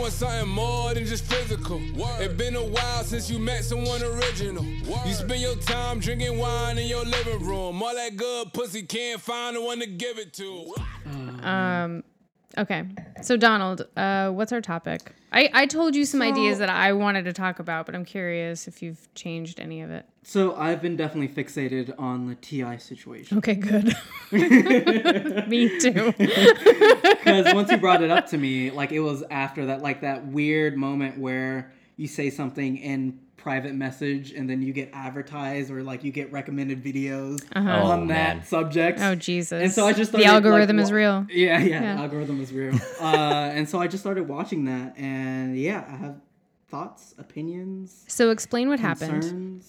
want something more than just physical. It's been a while since you met someone original. You spend your time drinking wine in your living room. All that good pussy can't find the one to give it to. Um, okay. So Donald, uh, what's our topic? I, I told you some ideas that I wanted to talk about, but I'm curious if you've changed any of it. So I've been definitely fixated on the T.I. situation Okay, good. Me too. because once you brought it up to me, like it was after that, like that weird moment where you say something in private message and then you get advertised or like you get recommended videos Oh, on that man. subject. Oh Jesus. And so I just thought the started, like, algorithm is wa- real. Yeah, yeah, Yeah. the algorithm is real. uh, and so I just started watching that, and yeah, I have thoughts, opinions, So explain what happened.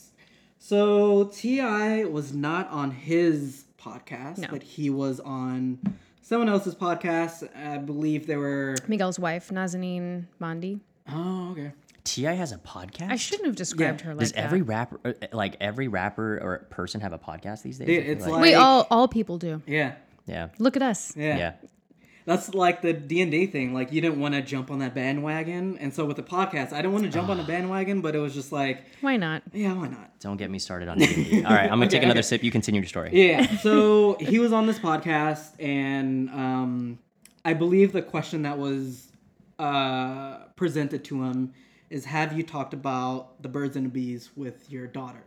So T.I. was not on his podcast, No. but he was on someone else's podcast. I believe they were. Miguel's wife, Nazanin Mandi. Oh, okay. T.I. has a podcast. I shouldn't have described Yeah. her like Does that. every rapper, uh, like every rapper or person, have a podcast these days? Dude, I feel it's like- Wait, all all people do. Yeah, yeah, Look at us. yeah. yeah. That's like the D and D thing. Like you didn't want to jump on that bandwagon, and so with the podcast, I didn't want to jump on the bandwagon, but it was just like, Why not? yeah, why not? Don't get me started on D&D. All right, I'm gonna take another okay. sip. You continue your story. Yeah. So he was on this podcast, and um, I believe the question that was uh, presented to him is, "Have you talked about the birds and the bees with your daughter?"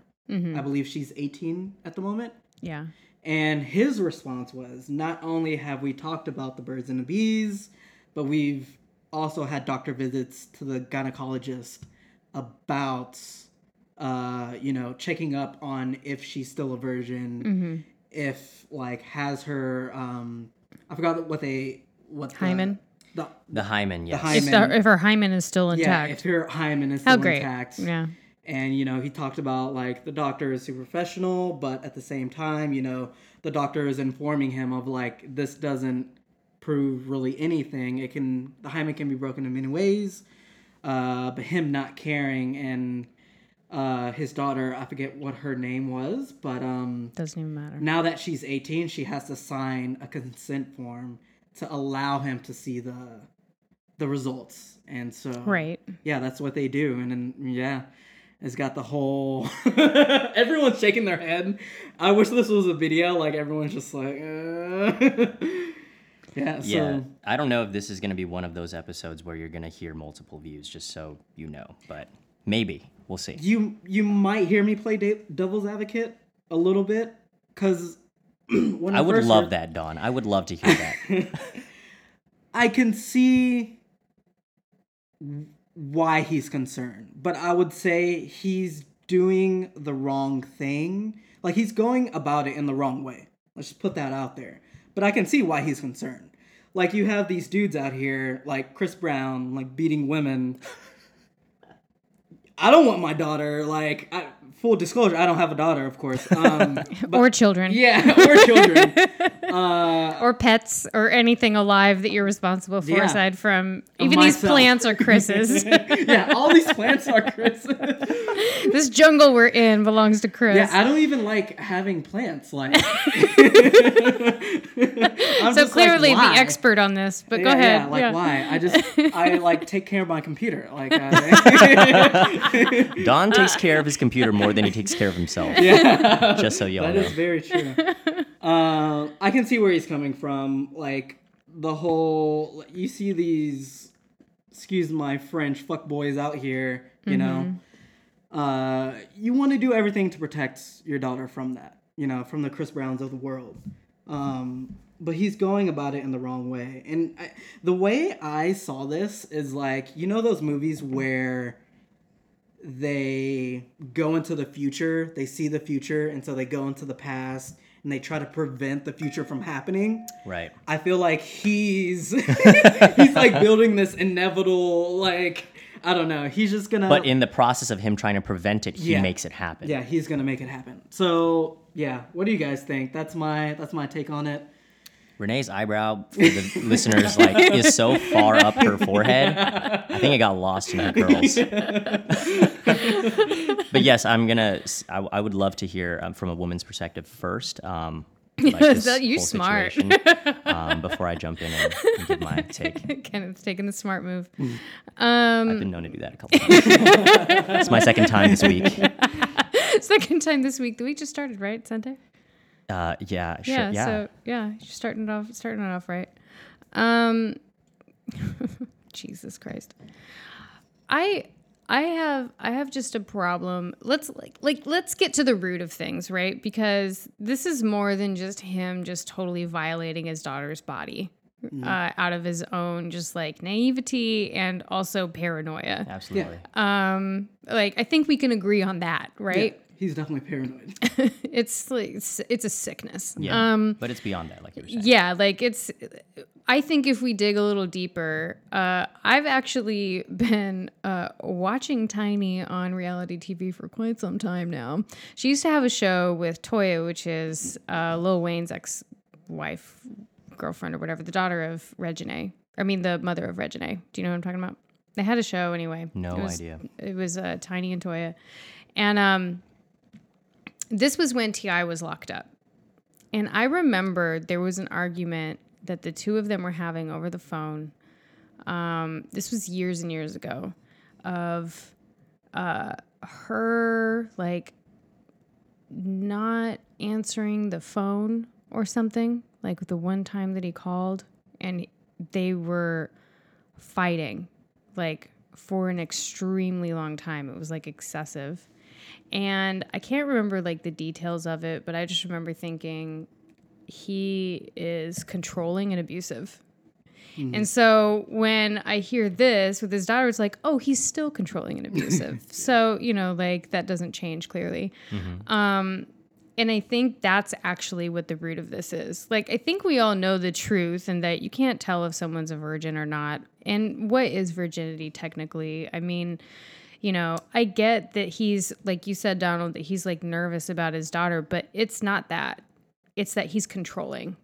I believe she's 18 at the moment. Yeah. And his response was, "Not only have we talked about the birds and the bees, but we've also had doctor visits to the gynecologist about." uh, you know, checking up on if she's still a virgin, if like has her, um, I forgot what they what Hymen? The, The hymen, yes. hymen. If, the, if her hymen is still intact. yeah, intact. if her hymen is How still great. intact. Yeah. And you know, he talked about like the doctor is super professional, but at the same time, you know, the doctor is informing him of like this doesn't prove really anything. It can the hymen can be broken in many ways. Uh, but him not caring and uh, his daughter, I forget what her name was, but um, Doesn't even matter. now that she's 18, she has to sign a consent form to allow him to see the the results. And so Right. yeah, that's what they do. And then yeah, it's got the whole everyone's shaking their head. I wish this was a video, like everyone's just like uh... Yeah, so yeah, I don't know if this is gonna be one of those episodes where you're gonna hear multiple views, just so you know. But maybe we'll see. you you might hear me play de- devil's advocate a little bit cuz when I would love heard- that, Don. I would love to hear that. I can see why he's concerned, but I would say he's doing the wrong thing. Like he's going about it in the wrong way. Let's just put that out there. But I can see why he's concerned. Like you have these dudes out here, like Chris Brown, like beating women. I don't want my daughter. Like, I, full disclosure, I don't have a daughter, of course. Um, but- or children. yeah, or children. Uh, Or pets or anything alive that you're responsible for Yeah. aside from even these plants are Chris's. yeah, all these plants are Chris's. this jungle we're in belongs to Chris. Yeah, I don't even like having plants. Like, so just like, clearly the expert on this, but go ahead. Yeah, like Yeah. why? I just I like take care of my computer. Like, I, Don takes care of his computer more than he takes care of himself. yeah, Just so y'all that know. is very true. Uh, I can see where he's coming from. Like the whole you see these, excuse my French, fuck boys out here. You know, uh, you want to do everything to protect your daughter from that. You know, from the Chris Browns of the world. Um, but he's going about it in the wrong way. And I, the way I saw this is like, you know, those movies where they go into the future, they see the future, and so they go into the past and they try to prevent the future from happening. Right. I feel like he's he's like building this inevitable like I don't know. He's just gonna But in the process of him trying to prevent it, he Yeah. makes it happen. yeah, he's gonna make it happen. So yeah, what do you guys think? That's my that's my take on it. Renee's eyebrow, for the listeners, like is so far up her forehead. I think it got lost in her curls. but yes, I'm gonna. I, I would love to hear um, from a woman's perspective first. Um, like, this that- you whole smart. um, before I jump in and, and give my take. Kenneth's taking the smart move. I've Um, been known to do that a couple times. it's my second time this week. second time this week. The week just started, right, Sunday? Uh, yeah, sure, Yeah, yeah. So yeah, you're starting it off starting it off right. Um Jesus Christ. I I have I have just a problem. Let's like like let's get to the root of things, right? Because this is more than just him just totally violating his daughter's body. Uh, out of his own just like naivety and also paranoia. Absolutely. Um like I think we can agree on that, right? Yeah, he's definitely paranoid. It's like it's, it's a sickness. Yeah. Um but it's beyond that, like you were saying. yeah, like it's. I think if we dig a little deeper, uh, I've actually been uh, watching Tiny on reality TV for quite some time now. She used to have a show with Toya, which is uh, Lil Wayne's ex-wife, girlfriend, or whatever, the daughter of Reginae. I mean, the mother of Reginae. Do you know what I'm talking about? They had a show anyway. No It was- idea. It was uh, Tiny and Toya, and um, this was when T.I. was locked up. And I remember there was an argument that the two of them were having over the phone. Um, this was years and years ago of uh, her like not answering the phone or something, like the one time that he called, and they were fighting like for an extremely long time. It was like excessive. And I can't remember like the details of it, but I just remember thinking he is controlling and abusive. And so when I hear this with his daughter, it's like, oh, he's still controlling and abusive. so, you know, like that doesn't change clearly. Um, and I think that's actually what the root of this is. Like, I think we all know the truth and that you can't tell if someone's a virgin or not. And what is virginity technically? I mean, you know, I get that he's, like you said, Donald, that he's like nervous about his daughter, but it's not that. It's that he's controlling.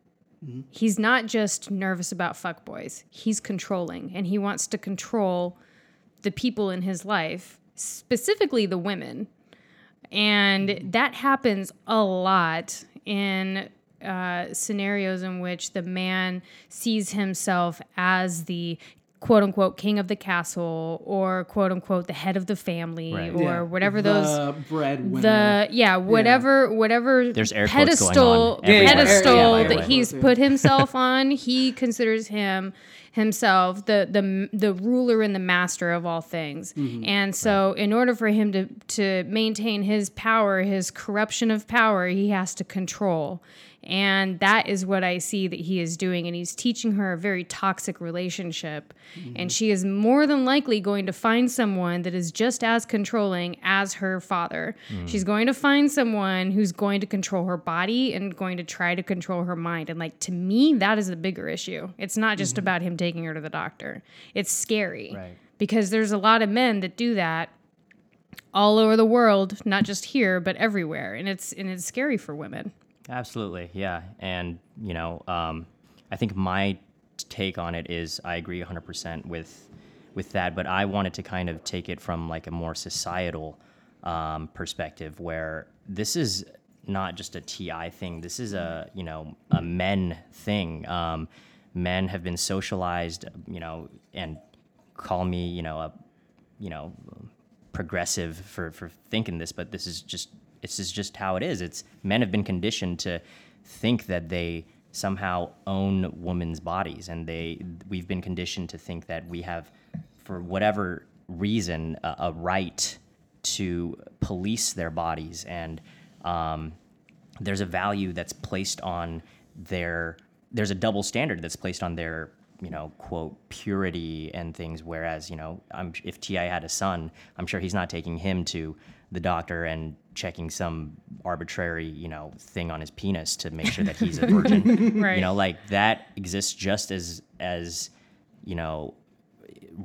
He's not just nervous about fuckboys, he's controlling and he wants to control the people in his life, specifically the women. And that happens a lot in uh, scenarios in which the man sees himself as the quote unquote king of the castle or quote unquote the head of the family Right. or Yeah, whatever the those breadwinner. the yeah whatever whatever There's air quotes going pedestal on pedestal Yeah, yeah, that yeah. he's put himself on he considers him himself the the the ruler and the master of all things. Mm-hmm. And so in order for him to to maintain his power his corruption of power he has to control and that is what I see that he is doing. And he's teaching her a very toxic relationship. And mm-hmm. she is more than likely going to find someone that is just as controlling as her father. Mm. She's going to find someone who's going to control her body and going to try to control her mind. And, like, to me, that is the bigger issue. It's not just mm-hmm. about him taking her to the doctor, it's scary. Right. Because there's a lot of men that do that all over the world, not just here, but everywhere. And it's and it's scary for women. Absolutely, yeah. And you know, um, I think my take on it is I agree 100% with with that, but I wanted to kind of take it from like a more societal um, perspective, where this is not just a TI thing. This is a you know a men thing. Um, men have been socialized, you know, and call me you know a you know progressive for for thinking this, but this is just this is just how it is. It's men have been conditioned to think that they somehow own women's bodies, and they we've been conditioned to think that we have, for whatever reason, a, a right to police their bodies, and um, there's a value that's placed on their there's a double standard that's placed on their you know quote purity and things whereas you know I'm, if T.I. had a son i'm sure he's not taking him to the doctor and checking some arbitrary you know thing on his penis to make sure that he's a virgin Right. you know like that exists just as as you know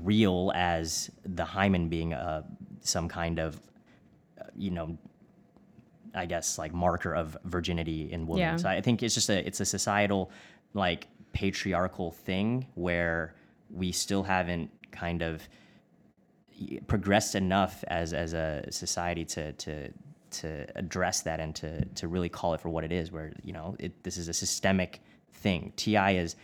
real as the hymen being a some kind of uh, you know I guess like marker of virginity in women. Yeah. So I think it's just a it's a societal like patriarchal thing where we still haven't kind of progressed enough as as a society to to to address that and to to really call it for what it is. Where you know it, this is a systemic thing. T.I. is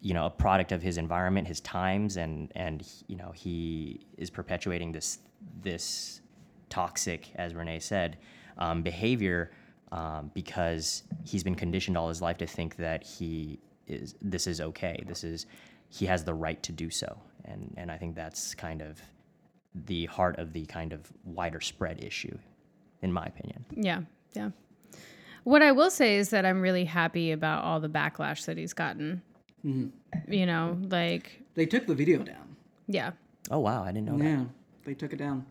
you know a product of his environment, his times, and and you know he is perpetuating this this toxic, as Renee said, um, behavior um, because he's been conditioned all his life to think that he is this is okay. This is he has the right to do so, and and I think that's kind of the heart of the kind of wider spread issue, in my opinion. Yeah, yeah. What I will say is that I'm really happy about all the backlash that he's gotten. Mm-hmm. You know, like They took the video down. yeah, Oh wow, I didn't know that. Yeah, they took it down.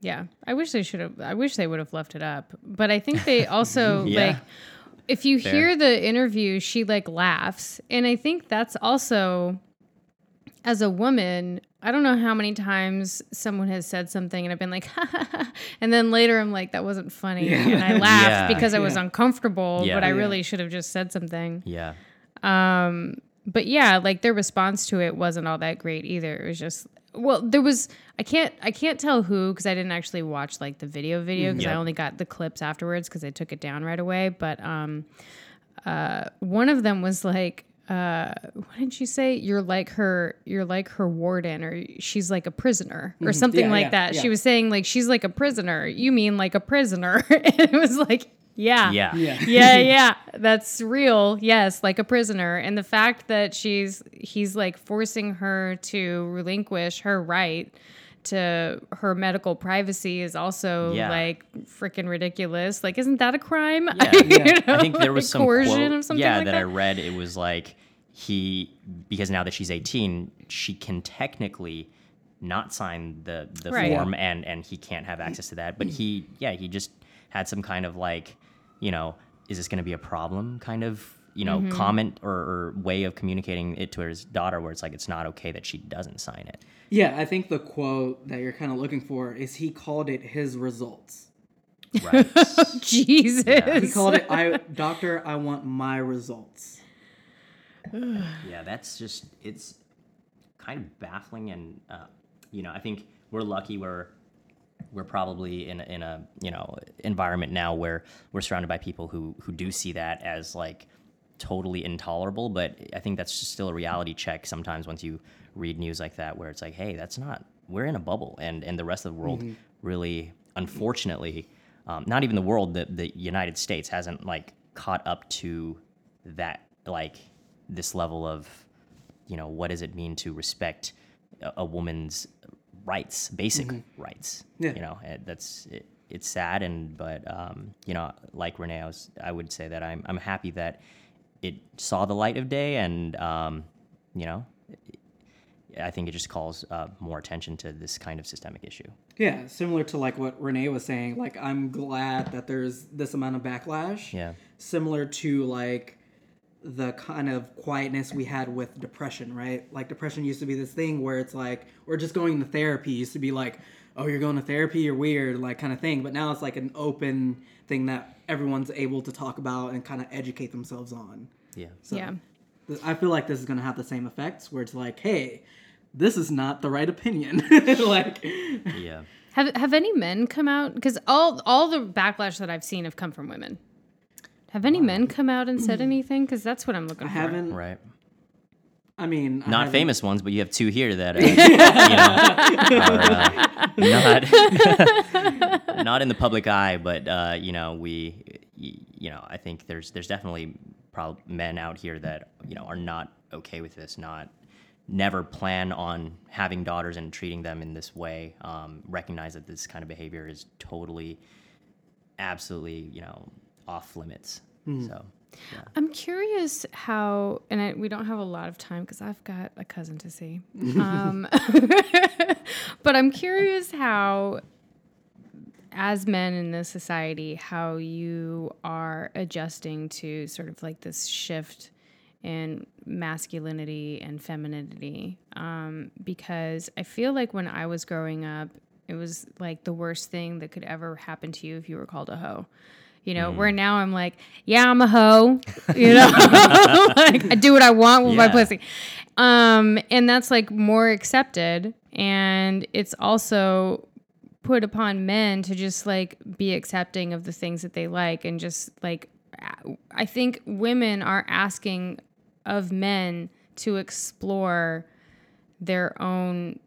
yeah. I wish they should have. I wish they would have left it up. But I think they also Yeah. like. If you Fair. hear the interview, she like laughs, and I think that's also as a woman, I don't know how many times someone has said something and I've been like, and then later I'm like, that wasn't funny. Yeah. And I laughed Yeah. because I was Yeah. uncomfortable, Yeah. but I Yeah. really should have just said something. Yeah, um, But yeah, like their response to it wasn't all that great either. It was just, well, there was, I can't, I can't tell who because I didn't actually watch like the video video because I only got the clips afterwards because I took it down right away. But um, uh, one of them was like, uh, what did she say? You're like her, you're like her warden, or she's like a prisoner, or something Yeah, like yeah, that. yeah. She was saying like she's like a prisoner. You mean like a prisoner? and it was like, yeah, yeah, Yeah. yeah, yeah, that's real. Yes, like a prisoner. And the fact that she's he's like forcing her to relinquish her right to her medical privacy is also Yeah. like freaking ridiculous. Like, isn't that a crime? Yeah. You know, I think there was like some coercion quote, or something yeah, like that, that. I read. It was like he because now that she's 18, she can technically not sign the the Right. form and and he can't have access to that. But he yeah, he just had some kind of like, you know, is this going to be a problem kind of you know Mm-hmm. comment or, or way of communicating it to his daughter where it's like it's not okay that she doesn't sign it. Yeah, I think the quote that you're kind of looking for is he called it his results. Right. Jesus. He called it I doctor, I want my results. Yeah, that's just it's kind of baffling, and uh, you know, I think we're lucky we're we're probably in in a you know environment now where we're surrounded by people who who do see that as like totally intolerable. But I think that's just still a reality check sometimes once you read news like that, where it's like, hey, that's not we're in a bubble, and and the rest of the world really, unfortunately, um, not even the world, the the United States hasn't like caught up to that like this level of you know what does it mean to respect a, a woman's rights basic rights Yeah. you know that's it, it's sad and but um, you know like renee I, was, I would say that I'm, I'm happy that it saw the light of day and um, you know i think it just calls uh, more attention to this kind of systemic issue Yeah, similar to like what Renee was saying. Like, I'm glad that there's this amount of backlash. yeah Similar to like the kind of quietness we had with depression, right? Like, depression used to be this thing where it's like, we're just going to therapy used to be like, oh, you're going to therapy, you're weird, like kind of thing. But now it's like an open thing that everyone's able to talk about and kind of educate themselves on. yeah So yeah. th- I feel like this is going to have the same effects where it's like, hey, this is not the right opinion. like, yeah Have have any men come out? Because all all the backlash that I've seen have come from women. Have any men come out and said anything? Because that's what I'm looking I for. haven't. right I mean, I not haven't- famous ones, but you have two here that uh, you know, are uh, not not in the public eye. But uh, you know, we y- you know, I think there's there's definitely prob- men out here that you know are not okay with this, not never plan on having daughters and treating them in this way. Um, recognize that this kind of behavior is totally, absolutely, you know, off limits. So. I'm curious how, and I, we don't have a lot of time because I've got a cousin to see. Um, but I'm curious how, as men in this society, how you are adjusting to sort of like this shift in masculinity and femininity. Um, because I feel like when I was growing up, it was like the worst thing that could ever happen to you if you were called a hoe. You know, where now I'm like, yeah, I'm a hoe. You know, like I do what I want with my pussy. Um, and that's like more accepted. And it's also put upon men to just like be accepting of the things that they like and just like I think women are asking of men to explore their own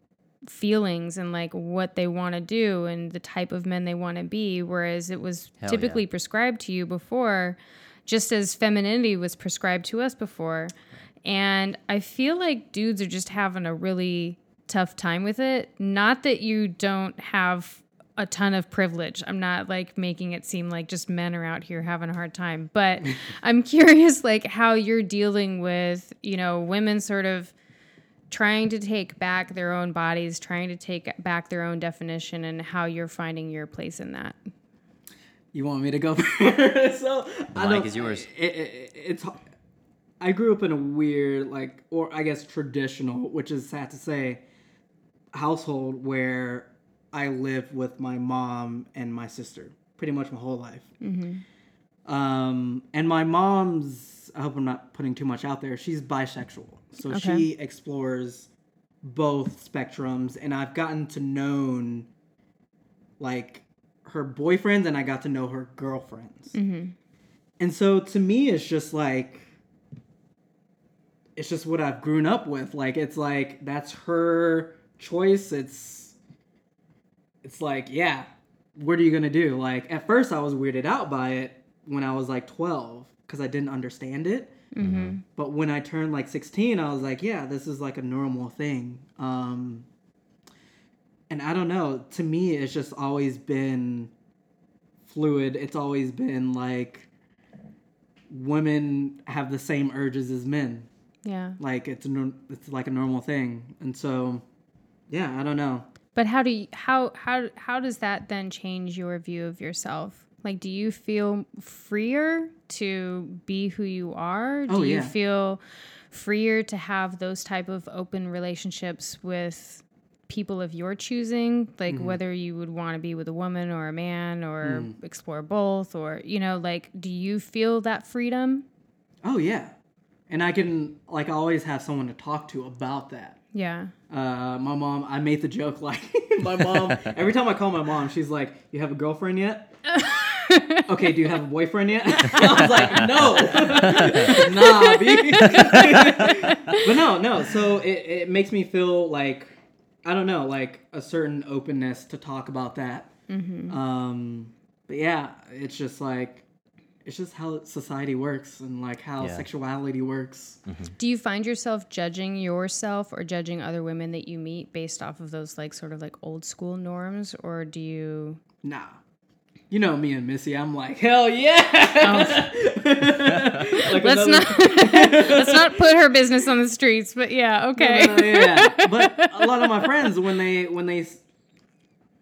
feelings and like what they want to do and the type of men they want to be whereas it was Hell typically yeah. prescribed to you before just as femininity was prescribed to us before. And i feel like dudes are just having a really tough time with it. Not that you don't have a ton of privilege. I'm not like making it seem like just men are out here having a hard time. But i'm curious like how you're dealing with you know women sort of trying to take back their own bodies, trying to take back their own definition, and how you're finding your place in that. You want me to go first? so I mic is yours. It, it, it's. I grew up in a weird, like, or I guess traditional, which is sad to say, household where I lived with my mom and my sister pretty much my whole life. Um, and my mom's. I hope I'm not putting too much out there. She's bisexual, so Okay. she explores both spectrums, and I've gotten to known like her boyfriends, and I got to know her girlfriends. Mm-hmm. And so to me, it's just like it's just what I've grown up with. Like it's like that's her choice. It's it's like yeah, what are you gonna do? Like at first, I was weirded out by it when I was like twelve because I didn't understand it. But when I turned like sixteen, I was like, yeah, this is like a normal thing. Um, and I don't know. To me, it's just always been fluid. It's always been like women have the same urges as men. Yeah. Like it's a, it's like a normal thing. And so, yeah, I don't know. But how do you how how how does that then change your view of yourself? Like do you feel freer to be who you are? Do Oh, you feel freer to have those type of open relationships with people of your choosing like Mm-hmm. whether you would want to be with a woman or a man or Mm. explore both or you know like do you feel that freedom Oh yeah, and I can like always have someone to talk to about that. yeah Uh, my mom, I made the joke like my mom. Every time I call my mom, she's like, "You have a girlfriend yet?" okay, do you have a boyfriend yet? I was like, no, nah, B. but no, no. So it, it makes me feel like I don't know, like a certain openness to talk about that. Um, but yeah, it's just like it's just how society works and like how Yeah. sexuality works. Do you find yourself judging yourself or judging other women that you meet based off of those like sort of like old school norms or do you Nah. You know me and Missy, I'm like, hell yeah! Like Let's another- not let's not put her business on the streets, but yeah, okay. Uh, yeah. But a lot of my friends, when they when they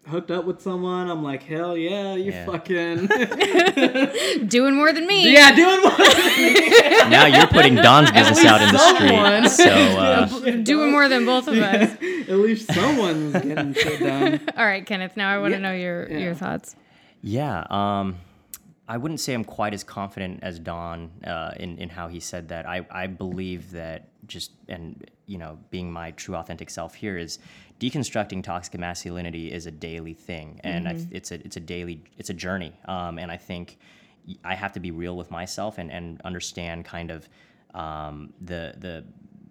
hooked up with someone, I'm like, hell yeah, you Yeah. fucking Doing more than me. yeah, doing what? now you're putting Don's business out in the someone. street. So uh, Doing more than both of us. At least someone's getting shit done. All right, Kenneth, now I want to Yeah. know your Yeah. your thoughts. Yeah, um, I wouldn't say I'm quite as confident as Don uh, in in how he said that. I I believe that just and you know being my true authentic self here is deconstructing toxic masculinity is a daily thing, and I, it's a it's a daily it's a journey, um, and I think I have to be real with myself and and understand kind of um, the the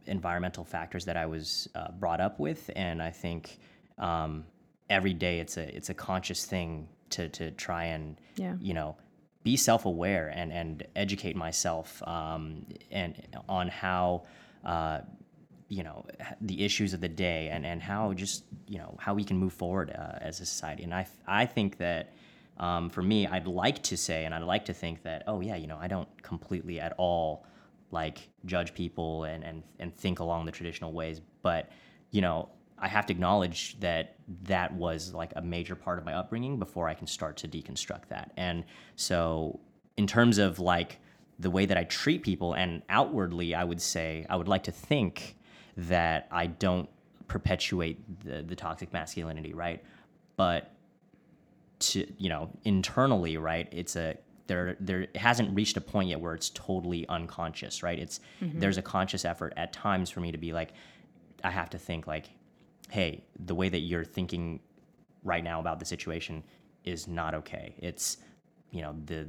environmental factors that I was uh, brought up with, and I think um, every day it's a it's a conscious thing to to try and Yeah. you know be self-aware and and educate myself um, and on how uh, you know the issues of the day and and how just you know how we can move forward uh, as a society and i i think that um, for me I'd like to say and I'd like to think that oh yeah you know I don't completely at all like judge people and and and think along the traditional ways but you know I have to acknowledge that that was like a major part of my upbringing before I can start to deconstruct that. And so, in terms of like the way that I treat people, and outwardly, I would say I would like to think that I don't perpetuate the, the toxic masculinity, right? But to you know internally, right? It's a there there it hasn't reached a point yet where it's totally unconscious, right? It's mm-hmm. there's a conscious effort at times for me to be like, I have to think like, hey, the way that you're thinking right now about the situation is not okay. It's you know the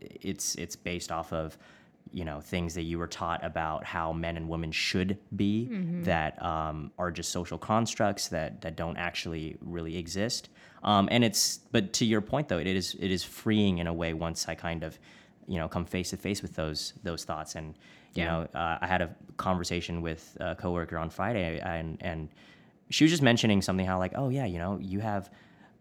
it's it's based off of you know things that you were taught about how men and women should be that um, are just social constructs that that don't actually really exist. Um, and it's but to your point though it is it is freeing in a way once i kind of you know come face to face with those those thoughts. And you Yeah. know uh, i had a conversation with a coworker on friday and and she was just mentioning something how like oh yeah you know you have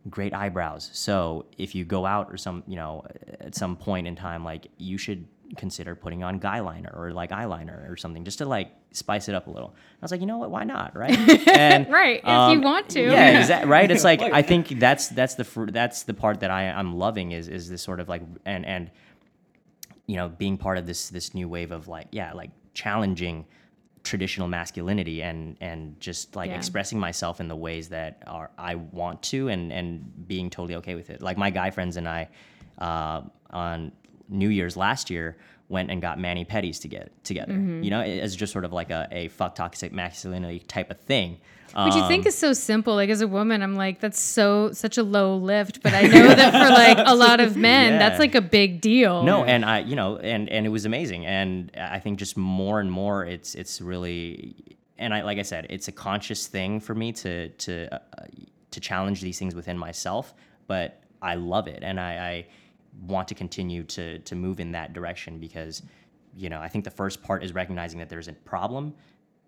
great eyebrows. So if you go out or some you know at some point in time like you should consider putting on guy liner or like eyeliner or something just to like spice it up a little. I was like you know what? Why not? Right? And Right, if you want to. yeah exactly right? It's like i think that's that's the fr- that's the part that i i'm loving is is this sort of like and and you know being part of this this new wave of like yeah like challenging traditional masculinity and and just like Yeah. expressing myself in the ways that are I want to and and being totally okay with it. Like my guy friends and I uh, on New Year's last year went and got mani pedis to get together. Mm-hmm. You know, as just sort of like a, a fuck toxic masculinity type of thing. Which you Um, think is so simple. Like as a woman, I'm like, that's so such a low lift. But I know that for like a lot of men, Yeah. that's like a big deal. No, and I, you know, and and it was amazing, and I think just more and more, it's it's really, and I like I said, it's a conscious thing for me to to uh, to challenge these things within myself, but I love it, and I, I want to continue to to move in that direction because, you know, I think the first part is recognizing that there's a problem,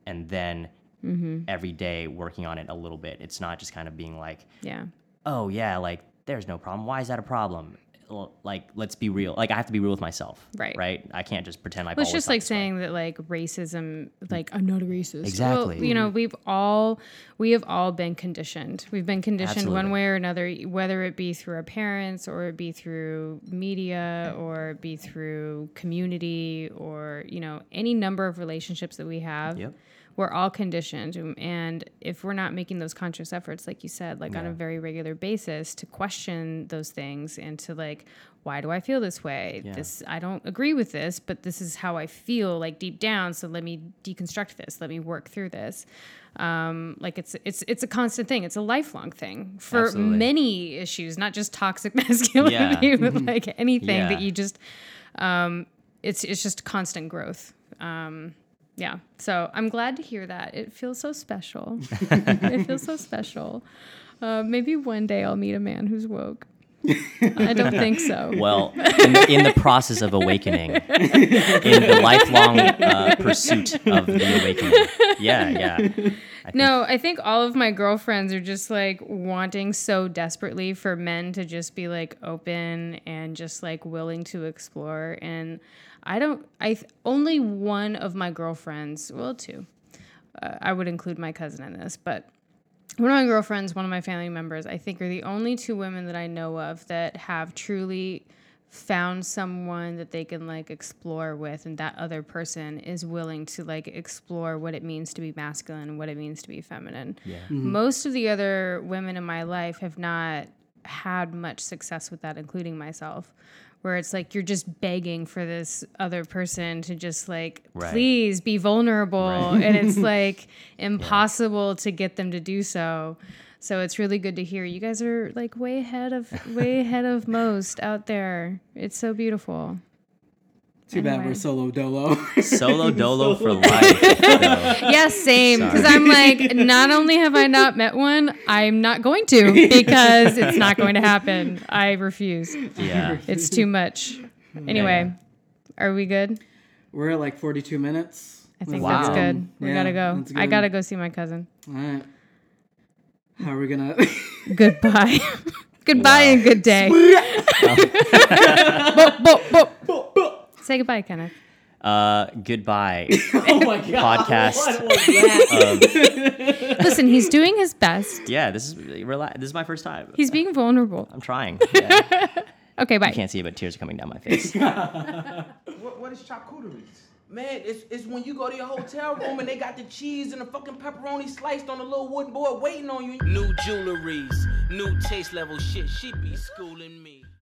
and then. Mm-hmm. Every day working on it a little bit. It's not just kind of being like, Yeah. oh yeah, like there's no problem. Why is that a problem? Well, like let's be real. Like I have to be real with myself. Right. Right. I can't just pretend I've Well, it's just like this way. saying that like racism, like I'm not a racist. Exactly. Well, you know, we've all we have all been conditioned. We've been conditioned one way or another, whether it be through our parents or it be through media or it be through community or you know any number of relationships that we have. Yep. We're all conditioned, um, and if we're not making those conscious efforts, like you said, like on a very regular basis, to question those things and to like, why do I feel this way? Yeah. This I don't agree with this, but this is how I feel like deep down. So let me deconstruct this. Let me work through this. Um, like it's it's it's a constant thing. It's a lifelong thing for Absolutely. many issues, not just toxic masculinity, Yeah. but like anything Yeah. that you just. Um, it's it's just constant growth. Um, yeah. So I'm glad to hear that. It feels so special. it feels so special. Uh, maybe one day I'll meet a man who's woke. I don't think so. Well, in the, in the process of awakening, in the lifelong uh, pursuit of the awakening. Yeah, yeah. I No, I think all of my girlfriends are just like wanting so desperately for men to just be like open and just like willing to explore. And I don't, I th- only one of my girlfriends, well, two, uh, I would include my cousin in this, but one of my girlfriends, one of my family members, I think are the only two women that I know of that have truly found someone that they can like explore with and that other person is willing to like explore what it means to be masculine and what it means to be feminine. Yeah. Most of the other women in my life have not had much success with that including myself. Where it's like you're just begging for this other person to just like Right. please be vulnerable and it's like impossible to get them to do so. So it's really good to hear. You guys are like way ahead of way ahead of most out there. It's so beautiful. Too bad we're solo dolo. Solo dolo for life. yes, Yeah, same. Because I'm like, not only have I not met one, I'm not going to because it's not going to happen. I refuse. Yeah. It's too much. Anyway, are we good? we're at like 42 minutes. I think Wow. that's good. We Yeah, gotta go. that's I gotta go see my cousin. All right. How are we gonna? Goodbye. goodbye and good day. Bo- bo- bo. Say goodbye, Kenneth. Uh, goodbye. oh my god! Podcast. What was that? Listen, he's doing his best. Yeah, this is rela- This is my first time. He's being vulnerable. I'm trying. Yeah. Okay, bye. I can't see it, but tears are coming down my face. What, what is charcuterie? Man, it's, it's when you go to your hotel room and they got the cheese and the fucking pepperoni sliced on the little wooden board waiting on you. New jewelries, new taste level shit. She be schooling me.